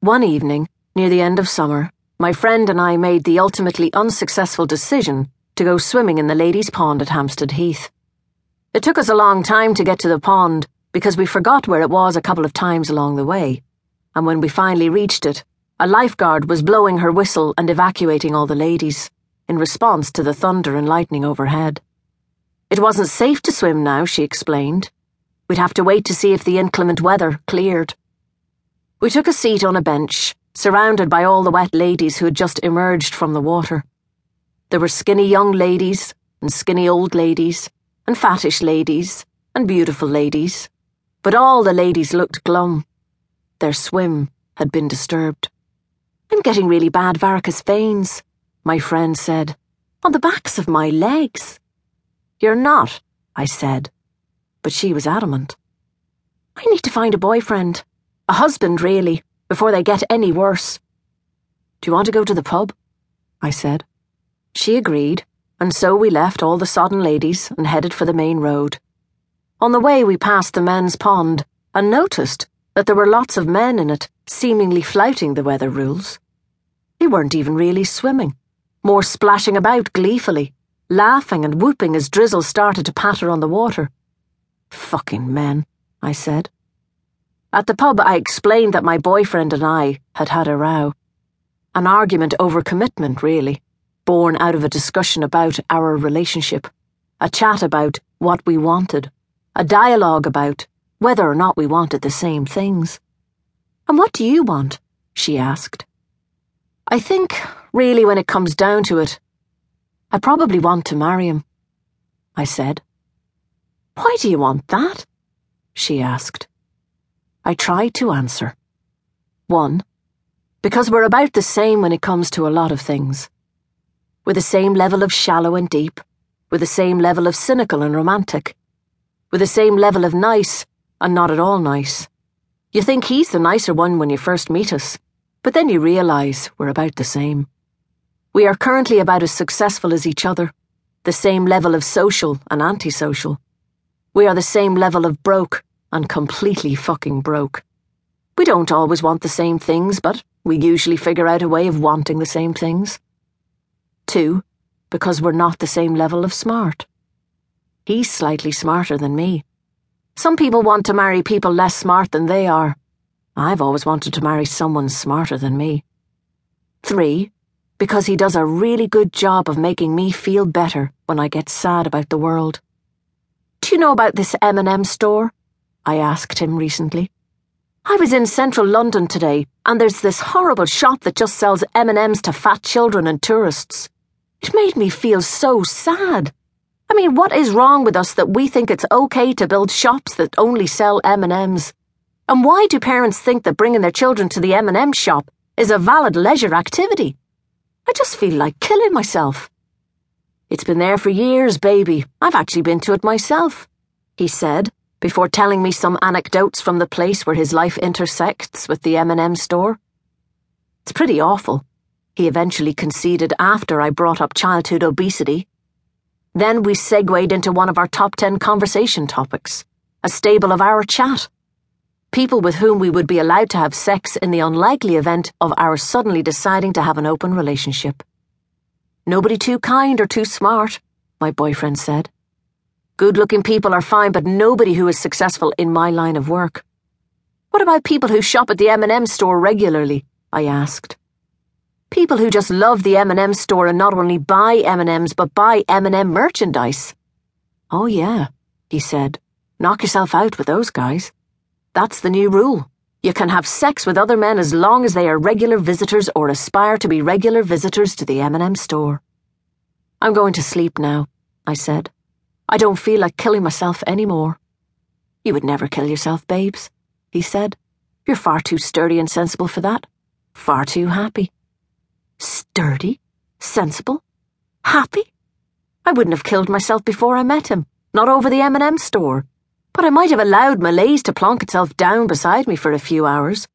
One evening, near the end of summer, my friend and I made the ultimately unsuccessful decision to go swimming in the ladies' pond at Hampstead Heath. It took us a long time to get to the pond because we forgot where it was a couple of times along the way, and when we finally reached it, a lifeguard was blowing her whistle and evacuating all the ladies in response to the thunder and lightning overhead. It wasn't safe to swim now, she explained. We'd have to wait to see if the inclement weather cleared. We took a seat on a bench, surrounded by all the wet ladies who had just emerged from the water. There were skinny young ladies, and skinny old ladies, and fattish ladies, and beautiful ladies, but all the ladies looked glum. Their swim had been disturbed. I'm getting really bad varicose veins, my friend said, on the backs of my legs. You're not, I said, but she was adamant. I need to find a boyfriend, a husband, really, before they get any worse. Do you want to go to the pub? I said. She agreed, and so we left all the sodden ladies and headed for the main road. On the way, we passed the men's pond and noticed that there were lots of men in it, seemingly flouting the weather rules. They weren't even really swimming, more splashing about gleefully, laughing and whooping as drizzle started to patter on the water. Fucking men, I said. At the pub, I explained that my boyfriend and I had had a row. An argument over commitment, really, born out of a discussion about our relationship, a chat about what we wanted, a dialogue about whether or not we wanted the same things. And what do you want? she asked. I think, really, when it comes down to it, I probably want to marry him, I said. Why do you want that? she asked. I tried to answer. One, because we're about the same when it comes to a lot of things. We're the same level of shallow and deep, we're the same level of cynical and romantic, we're the same level of nice and not at all nice. You think he's the nicer one when you first meet us, but then you realise we're about the same. We are currently about as successful as each other, the same level of social and antisocial. We are the same level of broke and completely fucking broke. We don't always want the same things, but we usually figure out a way of wanting the same things. Two, because we're not the same level of smart. He's slightly smarter than me some people want to marry people less smart than they are. I've always wanted to marry someone smarter than me. Three, because he does a really good job of making me feel better when I get sad about the world. Do you know about this M&M store? I asked him recently. I was in central London today, and there's this horrible shop that just sells M&Ms to fat children and tourists. It made me feel so sad. I mean, what is wrong with us that we think it's okay to build shops that only sell M&Ms? And why do parents think that bringing their children to the M&M shop is a valid leisure activity? I just feel like killing myself. It's been there for years, baby. I've actually been to it myself, he said, before telling me some anecdotes from the place where his life intersects with the M&M store. It's pretty awful, he eventually conceded after I brought up childhood obesity then we segued into one of our top 10 conversation topics a stable of our chat. People with whom we would be allowed to have sex in the unlikely event of our suddenly deciding to have an open relationship. Nobody too kind or too smart, my boyfriend said. Good looking people are fine, but nobody who is successful in my line of work. What about people who shop at the M&M store regularly? I asked. People who just love the M&M store and not only buy M&Ms but buy M&M merchandise. Oh yeah, he said. Knock yourself out with those guys. That's the new rule. You can have sex with other men as long as they are regular visitors or aspire to be regular visitors to the M&M store. I'm going to sleep now, I said. I don't feel like killing myself anymore. You would never kill yourself, babes, he said. You're far too sturdy and sensible for that. Far too happy. Sturdy? Sensible? Happy? I wouldn't have killed myself before I met him, not over the M&M store. But I might have allowed malaise to plonk itself down beside me for a few hours.